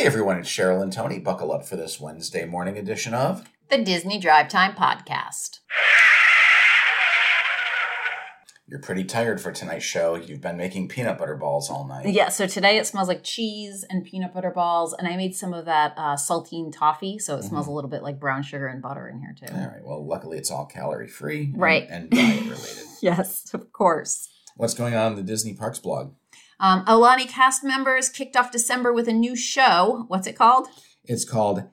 Hey everyone, it's Cheryl and Tony. Buckle up for this Wednesday morning edition of the Disney Drive Time Podcast. You're pretty tired for tonight's show. You've been making peanut butter balls all night. Yeah, so today it smells like cheese and peanut butter balls, and I made some of that uh, saltine toffee, so it smells Mhm. a little bit like brown sugar and butter in here too. All right. Well, luckily it's all calorie free, Right. and, and diet related. Yes, of course. What's going on in the Disney Parks blog? Um, Aulani cast members kicked off December with a new show. What's it called? It's called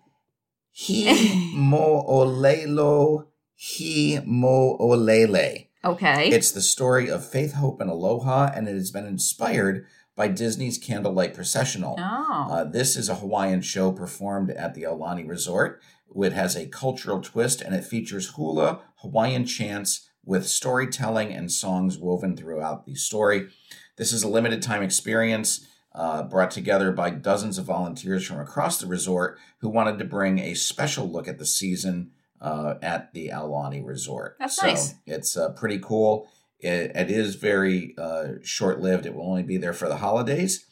He Mo Olelo He Mo Olele. Okay. It's the story of faith, hope, and aloha, and it has been inspired by Disney's Candlelight Processional. oh. Uh, this is a Hawaiian show performed at the Aulani Resort. It has a cultural twist and it features hula, Hawaiian chants with storytelling and songs woven throughout the story. This is a limited time experience uh, brought together by dozens of volunteers from across the resort who wanted to bring a special look at the season uh, at the Aulani Resort. That's so nice. It's uh, pretty cool. It, it is very uh, short lived. It will only be there for the holidays.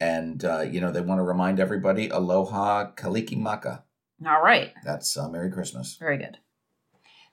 And, uh, you know, they want to remind everybody aloha kalikimaka. All right. That's uh, Merry Christmas. Very good.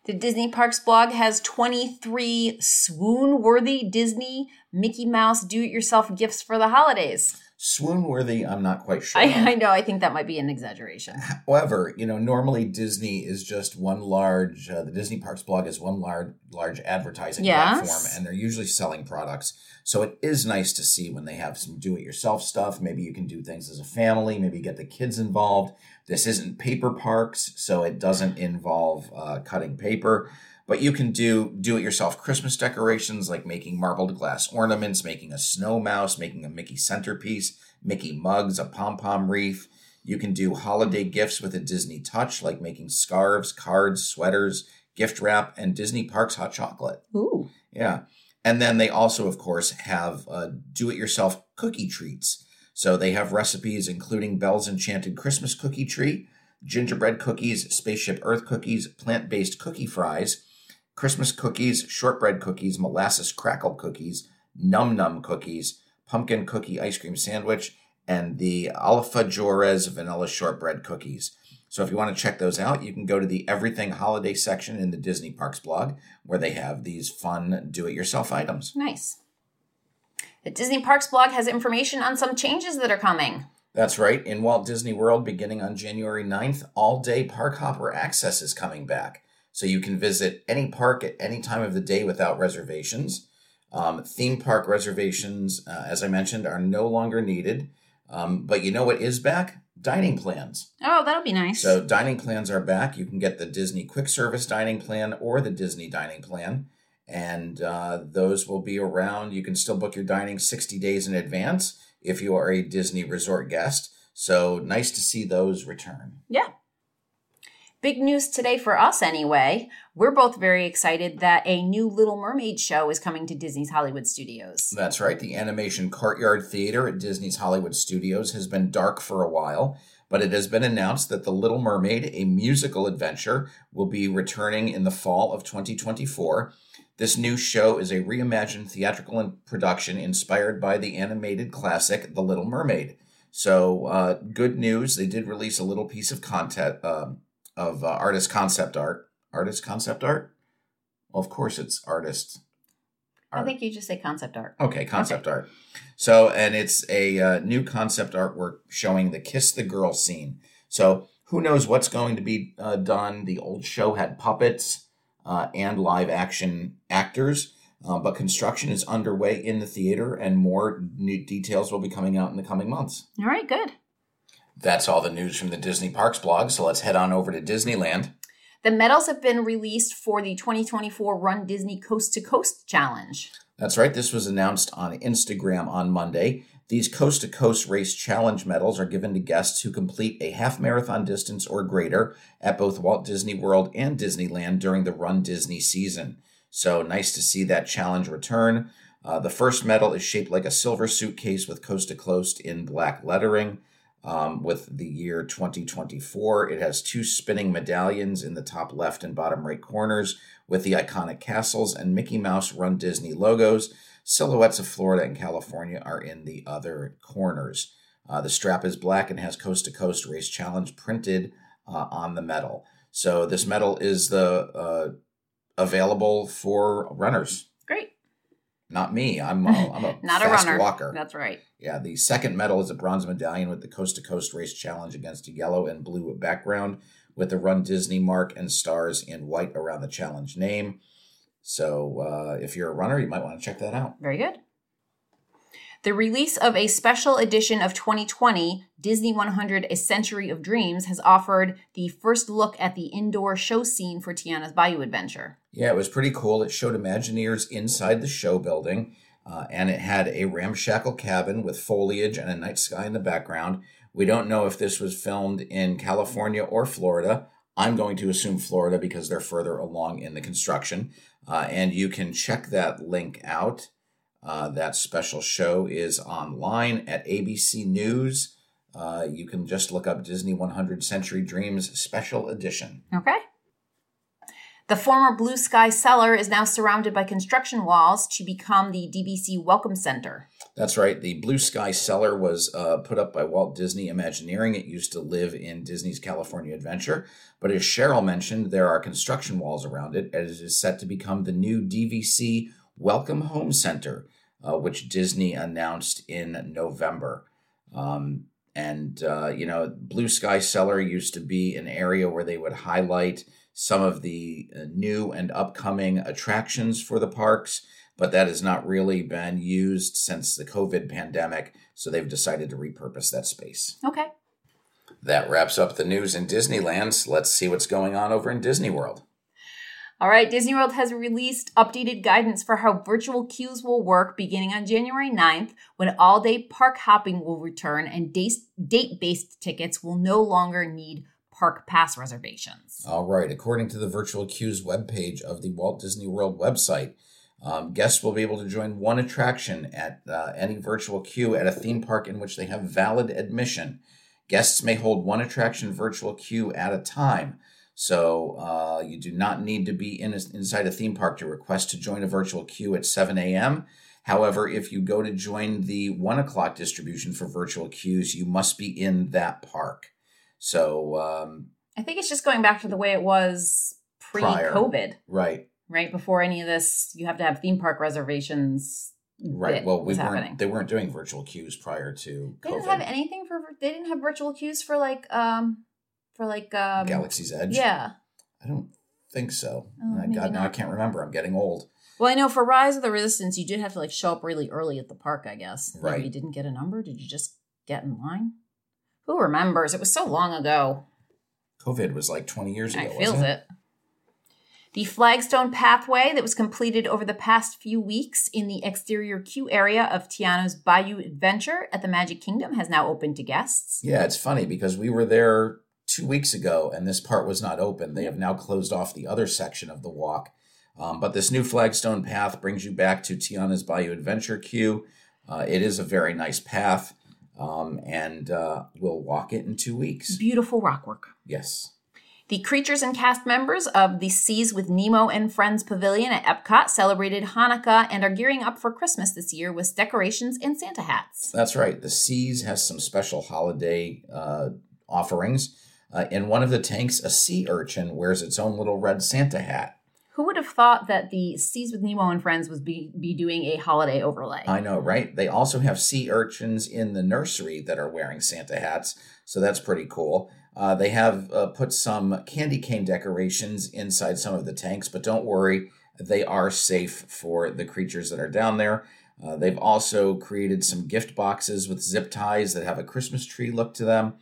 The Disney Parks blog has 23 swoon worthy Disney Mickey Mouse do it yourself gifts for the holidays. Swoon worthy, I'm not quite sure. I. I know, I think that might be an exaggeration. However, you know, normally Disney is just one large. Uh, the Disney Parks blog is one large, large advertising Yes. platform, and they're usually selling products. So it is nice to see when they have some do-it-yourself stuff. Maybe you can do things as a family. Maybe get the kids involved. This isn't paper parks, so it doesn't involve uh, cutting paper. But you can do do-it-yourself Christmas decorations like making marbled glass ornaments, making a snow mouse, making a Mickey centerpiece, Mickey mugs, a pom-pom wreath. You can do holiday gifts with a Disney touch, like making scarves, cards, sweaters, gift wrap, and Disney Parks hot chocolate. Ooh. Yeah. And then they also, of course, have uh, do it yourself cookie treats. So they have recipes including Belle's Enchanted Christmas Cookie Tree, gingerbread cookies, Spaceship Earth cookies, plant based cookie fries, Christmas cookies, shortbread cookies, molasses crackle cookies, num num cookies, pumpkin cookie ice cream sandwich, and the Alfajores vanilla shortbread cookies. So if you want to check those out, you can go to the Everything Holiday section in the Disney Parks blog, where they have these fun do-it-yourself items. Nice. The Disney Parks blog has information on some changes that are coming. That's right. In Walt Disney World, beginning on January 9th, all-day park hopper access is coming back. So you can visit any park at any time of the day without reservations. Um, theme park reservations, uh, as I mentioned, are no longer needed. Um, but you know what is back? Dining plans. Oh, that'll be nice. So dining plans are back. You can get the Disney Quick Service dining plan or the Disney dining plan, and uh, those will be around. You can still book your dining 60 days in advance if you are a Disney resort guest. So nice to see those return. yeah. Big news today for us, anyway. We're both very excited that a new Little Mermaid show is coming to Disney's Hollywood Studios. That's right. The Animation Courtyard Theater at Disney's Hollywood Studios has been dark for a while, but it has been announced that The Little Mermaid, a musical adventure, will be returning in the fall of 2024. This new show is a reimagined theatrical production inspired by the animated classic The Little Mermaid. So, uh, good news. They did release a little piece of content um of uh, artist concept art. Artist concept art? Well, of course, it's artist I think you just say concept art. Okay, concept art. So, and it's a uh, new concept artwork showing the Kiss the Girl scene. So, who knows what's going to be uh, done? The old show had puppets uh, and live action actors, uh, but construction is underway in the theater, and more new details will be coming out in the coming months. All right, good. That's all the news from the Disney Parks blog. So, let's head on over to Disneyland. The medals have been released for the 2024 Run Disney Coast to Coast Challenge. That's right. This was announced on Instagram on Monday. These coast to coast race challenge medals are given to guests who complete a half marathon distance or greater at both Walt Disney World and Disneyland during the Run Disney season. So nice to see that challenge return. Uh, the first medal is shaped like a silver suitcase with coast to coast in black lettering. Um, with the year 2024, it has two spinning medallions in the top left and bottom right corners with the iconic castles and Mickey Mouse Run Disney logos. Silhouettes of Florida and California are in the other corners. Uh, the strap is black and has Coast to Coast Race Challenge printed uh, on the medal. So this medal is the uh, available for runners. Great. Not me. I'm a, I'm a Not a runner. walker. That's right. Yeah, the second medal is a bronze medallion with the Coast to Coast Race Challenge against a yellow and blue background with the Run Disney mark and stars in white around the challenge name. So uh, if you're a runner, you might want to check that out. Very good. The release of a special edition of 2020, Disney 100 A Century of Dreams, has offered the first look at the indoor show scene for Tiana's Bayou Adventure. Yeah, it was pretty cool. It showed Imagineers inside the show building, uh, and it had a ramshackle cabin with foliage and a night sky in the background. We don't know if this was filmed in California or Florida. I'm going to assume Florida because they're further along in the construction. Uh, and you can check that link out. Uh, that special show is online at ABC News. Uh, you can just look up Disney 100 Century Dreams Special Edition. Okay. The former Blue Sky Cellar is now surrounded by construction walls to become the DVC Welcome Center. That's right. The Blue Sky Cellar was uh, put up by Walt Disney Imagineering. It used to live in Disney's California Adventure. But as Cheryl mentioned, there are construction walls around it, as it is set to become the new DVC Welcome Home Center, uh, which Disney announced in November. Um, and, uh, you know, Blue Sky Cellar used to be an area where they would highlight some of the uh, new and upcoming attractions for the parks but that has not really been used since the COVID pandemic, so they've decided to repurpose that space. Okay. That wraps up the news in Disneyland. So let's see what's going on over in Disney World. All right, Disney World has released updated guidance for how virtual queues will work beginning on January 9th, when all day park hopping will return and date based tickets will no longer need park pass reservations. All right, according to the virtual queues webpage of the Walt Disney World website, um, guests will be able to join one attraction at uh, any virtual queue at a theme park in which they have valid admission. Guests may hold one attraction virtual queue at a time. So uh, you do not need to be in a, inside a theme park to request to join a virtual queue at 7 a.m. However, if you go to join the one o'clock distribution for virtual queues, you must be in that park. So um, I think it's just going back to the way it was pre COVID. Right right? Before any of this, you have to have theme park reservations. Right. Well, we weren't. Happening. They weren't doing virtual queues prior to. They didn't have anything for. They didn't have virtual queues for like um, for like um, Galaxy's Edge. Yeah. I don't think so. Oh, God, now I can't remember. I'm getting old. Well, I know for Rise of the Resistance, you did have to like show up really early at the park. I guess. Right. Maybe you didn't get a number. Did you just get in line? Who remembers? It was so long ago. COVID was like 20 years ago. I feels it? it. The flagstone pathway that was completed over the past few weeks in the exterior queue area of Tiana's Bayou Adventure at the Magic Kingdom has now opened to guests. Yeah, it's funny because we were there two weeks ago and this part was not open. They have now closed off the other section of the walk. Um, but this new flagstone path brings you back to Tiana's Bayou Adventure queue. Uh, it is a very nice path, um, and uh, we'll walk it in two weeks. Beautiful rock work. Yes. The creatures and cast members of the Seas with Nemo and Friends Pavilion at Epcot celebrated Hanukkah and are gearing up for Christmas this year with decorations and Santa hats. That's right. The Seas has some special holiday uh, offerings. Uh, in one of the tanks, a sea urchin wears its own little red Santa hat. Who would have thought that the Seas with Nemo and Friends was be, be doing a holiday overlay? I know, right? They also have sea urchins in the nursery that are wearing Santa hats, so that's pretty cool. Uh, they have uh, put some candy cane decorations inside some of the tanks, but don't worry, they are safe for the creatures that are down there. Uh, they've also created some gift boxes with zip ties that have a Christmas tree look to them.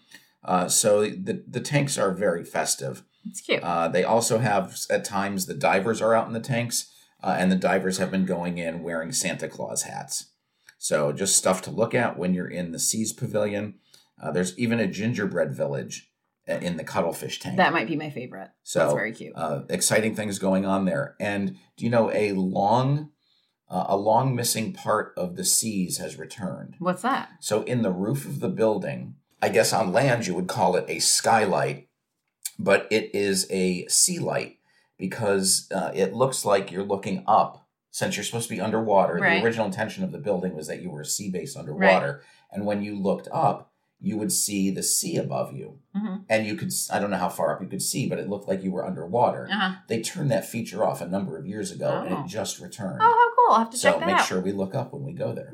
Uh, so the, the tanks are very festive. It's cute. Uh, they also have, at times, the divers are out in the tanks, uh, and the divers have been going in wearing Santa Claus hats. So just stuff to look at when you're in the Seas Pavilion. there's even a gingerbread village in the cuttlefish tank. That might be my favorite. So That's very cute. Uh, exciting things going on there. And do you know a long, uh, a long missing part of the seas has returned? What's that? So in the roof of the building, I guess on land you would call it a skylight, but it is a sea light because uh, it looks like you're looking up. Since you're supposed to be underwater, right. the original intention of the building was that you were sea base underwater, right. and when you looked up you would see the sea above you. Mhm. And you could I don't know how far up you could see, but it looked like you were underwater. Uh-huh. They turned that feature off a number of years ago and Oh. it just returned. Oh, how cool. I'll have to so check that make out. sure we look up when we go there.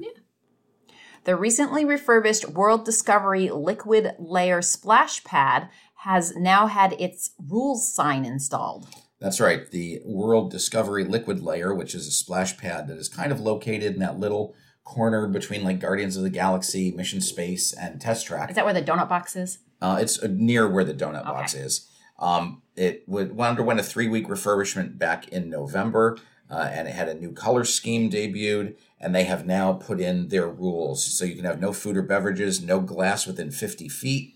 The recently refurbished World Discovery Liquid Layer Splash Pad has now had its rules sign installed. That's right. The World Discovery Liquid Layer, which is a splash pad that is kind of located in that little corner between like Guardians of the Galaxy, Mission Space, and Test Track. Is that where the donut box is? Uh, it's uh, near where the donut box is. Um, it would underwent a three week refurbishment back in November, uh, and it had a new color scheme debuted. And they have now put in their rules, so you can have no food or beverages, no glass within fifty feet.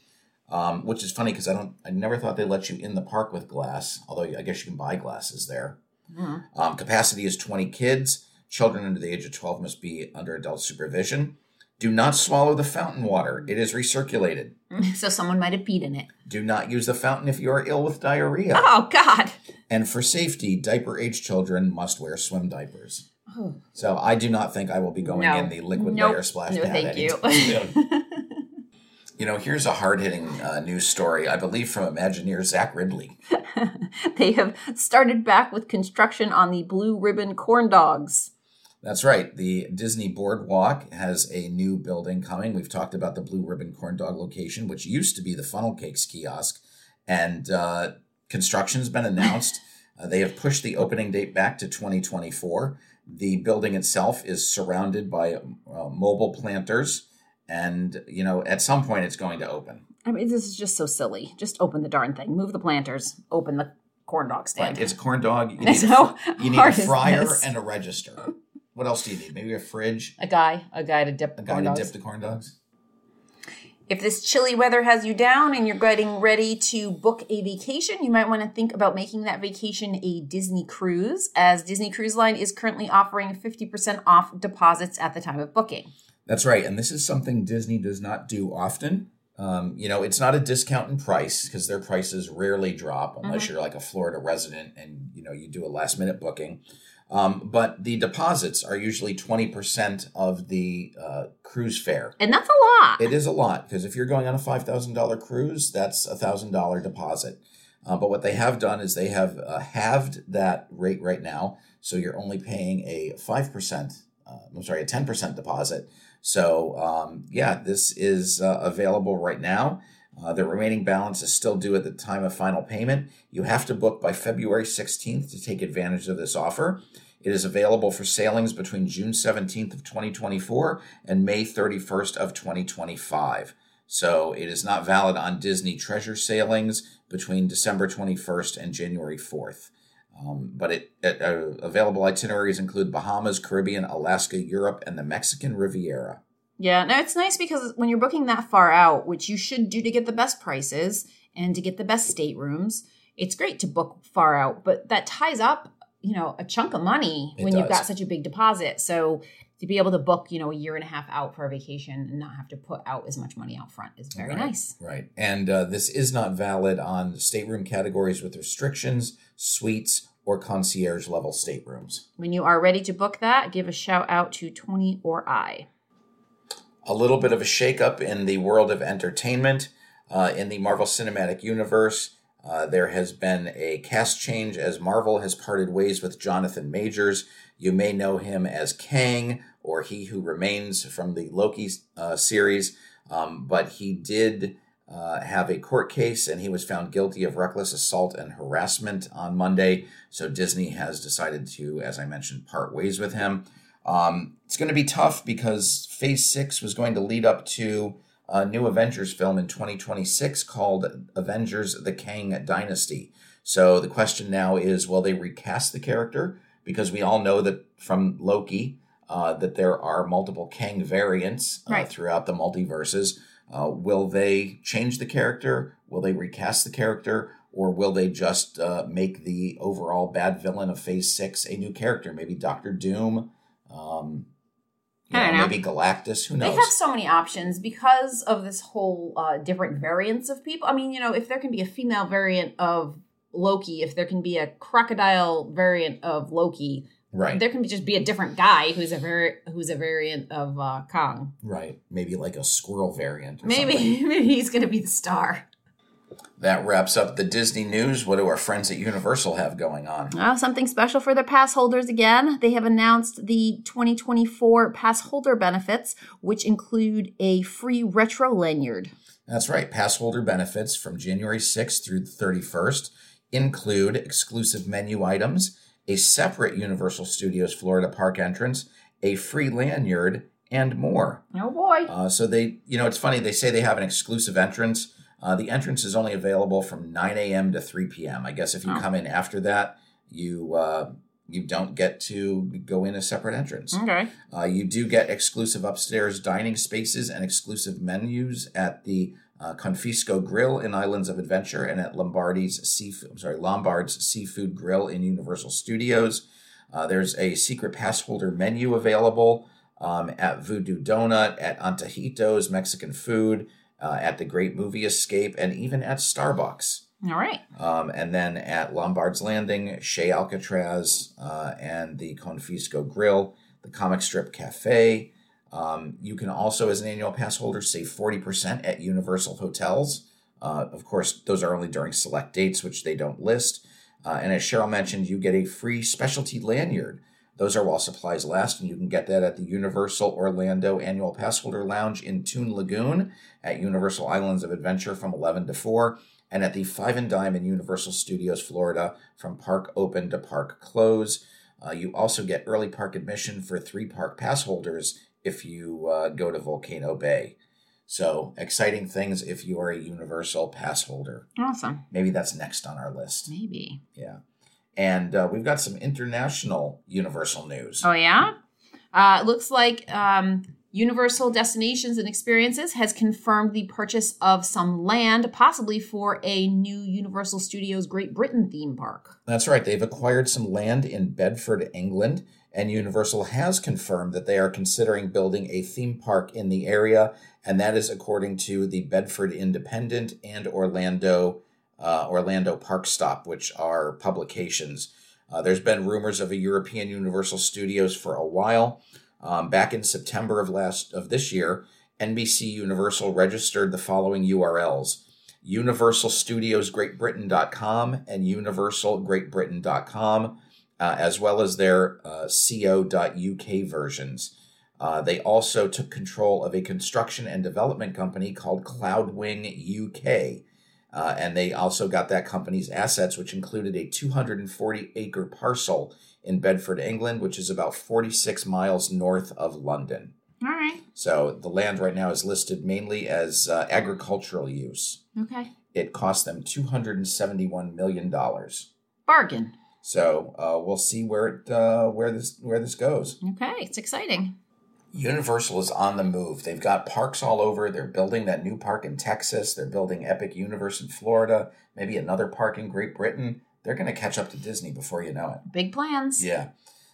Um, which is funny because I don't, I never thought they let you in the park with glass. Although I guess you can buy glasses there. Mhm. Um, capacity is 20 kids. Children under the age of 12 must be under adult supervision. Do not swallow the fountain water. It is recirculated. So someone might have peed in it. Do not use the fountain if you are ill with diarrhea. Oh, God. And for safety, diaper age children must wear swim diapers. Oh. So I do not think I will be going No. in the liquid Nope. layer splash No, pad thank you. You know, here's a hard hitting uh, news story, I believe from Imagineer Zach Riddley. they have started back with construction on the Blue Ribbon Corn Dogs. That's right. The Disney Boardwalk has a new building coming. We've talked about the Blue Ribbon Corn Dog location, which used to be the Funnel Cakes kiosk, and uh, construction's been announced. Uh, they have pushed the opening date back to 2024. The building itself is surrounded by uh, mobile planters, and you know at some point it's going to open. I mean, this is just so silly. Just open the darn thing. Move the planters. Open the corn dog stand. Right? It's a corn dog. You need, a, you need a fryer and a register. What else do you need? Maybe a fridge, a guy, a guy to dip a guy to dogs. dip the corn dogs. If this chilly weather has you down and you're getting ready to book a vacation, you might want to think about making that vacation a Disney cruise, as Disney Cruise Line is currently offering 50% off deposits at the time of booking. That's right. And this is something Disney does not do often. Um, you know, it's not a discount in price because their prices rarely drop unless you're like a Florida resident and, you know, you do a last minute booking. Um, but the deposits are usually 20% of the uh, cruise fare. And that's a lot. It is a lot because if you're going on a $5,000 cruise, that's a $1,000 deposit. Uh, but what they have done is they have uh, halved that rate right now. So you're only paying a 5%, uh, I'm sorry, a 10% deposit. So, um, yeah, this is uh, available right now. Uh, the remaining balance is still due at the time of final payment. You have to book by February 16th to take advantage of this offer. It is available for sailings between June 17th of 2024 and May 31st of 2025. So it is not valid on Disney Treasure sailings between December 21st and January 4th. Um, but it, it uh, available itineraries include Bahamas, Caribbean, Alaska, Europe, and the Mexican Riviera. Yeah, no, it's nice because when you're booking that far out, which you should do to get the best prices and to get the best staterooms, it's great to book far out, but that ties up, you know, a chunk of money It when you've got such a big deposit. So to be able to book, you know, a year and a half out for a vacation and not have to put out as much money out front is very Right, nice. Right. And uh, this is not valid on stateroom categories with restrictions, suites, or concierge level staterooms. When you are ready to book that, give a shout out to Tony or I. a little bit of a shakeup in the world of entertainment. Uh, in the Marvel Cinematic Universe, uh, there has been a cast change as Marvel has parted ways with Jonathan Majors. You may know him as Kang or He Who Remains from the Loki uh, series, um, but he did uh, have a court case and he was found guilty of reckless assault and harassment on Monday. So Disney has decided to, as I mentioned, part ways with him. Um, it's going to be tough because Phase 6 was going to lead up to a new Avengers film in 2026 called Avengers The Kang Dynasty. So the question now is will they recast the character? Because we all know that from Loki uh, that there are multiple Kang variants uh, Right. throughout the multiverses. Uh, will they change the character? Will they recast the character? Or will they just uh, make the overall bad villain of Phase 6 a new character? Maybe Doctor Doom? Um, you know, know. maybe Galactus? Who knows? They have so many options because of this whole uh, different variants of people. I mean, you know, if there can be a female variant of Loki, if there can be a crocodile variant of Loki, Right. There can be just be a different guy who's a very who's a variant of uh, Kong. Right. Maybe like a squirrel variant. Or Maybe something. maybe he's gonna be the star. That wraps up the Disney news. What do our friends at Universal have going on? Uh, something special for their pass holders again. They have announced the 2024 pass holder benefits, which include a free retro lanyard. That's right. Pass holder benefits from January 6th through the 31st include exclusive menu items, a separate Universal Studios Florida park entrance, a free lanyard, and more. Oh boy. Uh, so they, you know, it's funny. They say they have an exclusive entrance. Uh, the entrance is only available from 9 a.m. to 3 p.m. I guess if you Oh. come in after that, you uh, you don't get to go in a separate entrance. Okay. Uh, you do get exclusive upstairs dining spaces and exclusive menus at the uh, Confisco Grill in Islands of Adventure and at Lombardi's Seafood. I'm sorry, Lombard's Seafood Grill in Universal Studios. Uh, there's a secret pass holder menu available um, at Voodoo Donut, at Antojitos Mexican Food, uh, at the Great Movie Escape, and even at Starbucks. All right. Um, and then at Lombard's Landing, Chez Alcatraz, uh, and the Confisco Grill, the Comic Strip Cafe. Um, you can also, as an annual pass holder, save 40% at Universal Hotels. Uh, of course, those are only during select dates, which they don't list. Uh, and as Cheryl mentioned, you get a free specialty lanyard. Those are while supplies last, and you can get that at the Universal Orlando Annual Pass Holder Lounge in Toon Lagoon at Universal Islands of Adventure from 11 to 4 and at the Five and Dime in Universal Studios Florida from park open to park close. Uh, you also get early park admission for three park pass holders if you uh, go to Volcano Bay. So exciting things if you are a Universal pass holder. Awesome. Maybe that's next on our list. Maybe. Yeah. And uh, we've got some international Universal news. Oh yeah. Uh, it looks like um, Universal Destinations and Experiences has confirmed the purchase of some land, possibly for a new Universal Studios Great Britain theme park. That's right. They've acquired some land in Bedford, England, and Universal has confirmed that they are considering building a theme park in the area, and that is according to the Bedford Independent and Orlando uh, Orlando Park Stop, which are publications. Uh, there's been rumors of a European Universal Studios for a while. Um, back in September of last of this year, NBC Universal registered the following URLs: universalstudiosgreatbritain.com and universalgreatbritain.com, uh, as well as their uh, co.uk versions. Uh, they also took control of a construction and development company called Cloudwing UK. Uh, and they also got that company's assets, which included a 240 acre parcel in Bedford, England, which is about 46 miles north of London. All right. So the land right now is listed mainly as uh, agricultural use. Okay. It cost them $271 million. Bargain. So uh, we'll see where it uh, where this where this goes. Okay. It's exciting. Universal is on the move. They've got parks all over. They're building that new park in Texas. They're building Epic Universe in Florida. Maybe another park in Great Britain. They're going to catch up to Disney before you know it. Big plans. Yeah.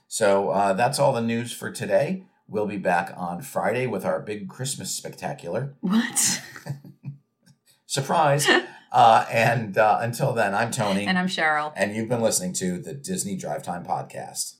So uh, that's all the news for today. We'll be back on Friday with our big Christmas spectacular. What? Surprise. uh, and uh, until then, I'm Tony. and I'm Cheryl. and you've been listening to the Disney Drive Time Podcast.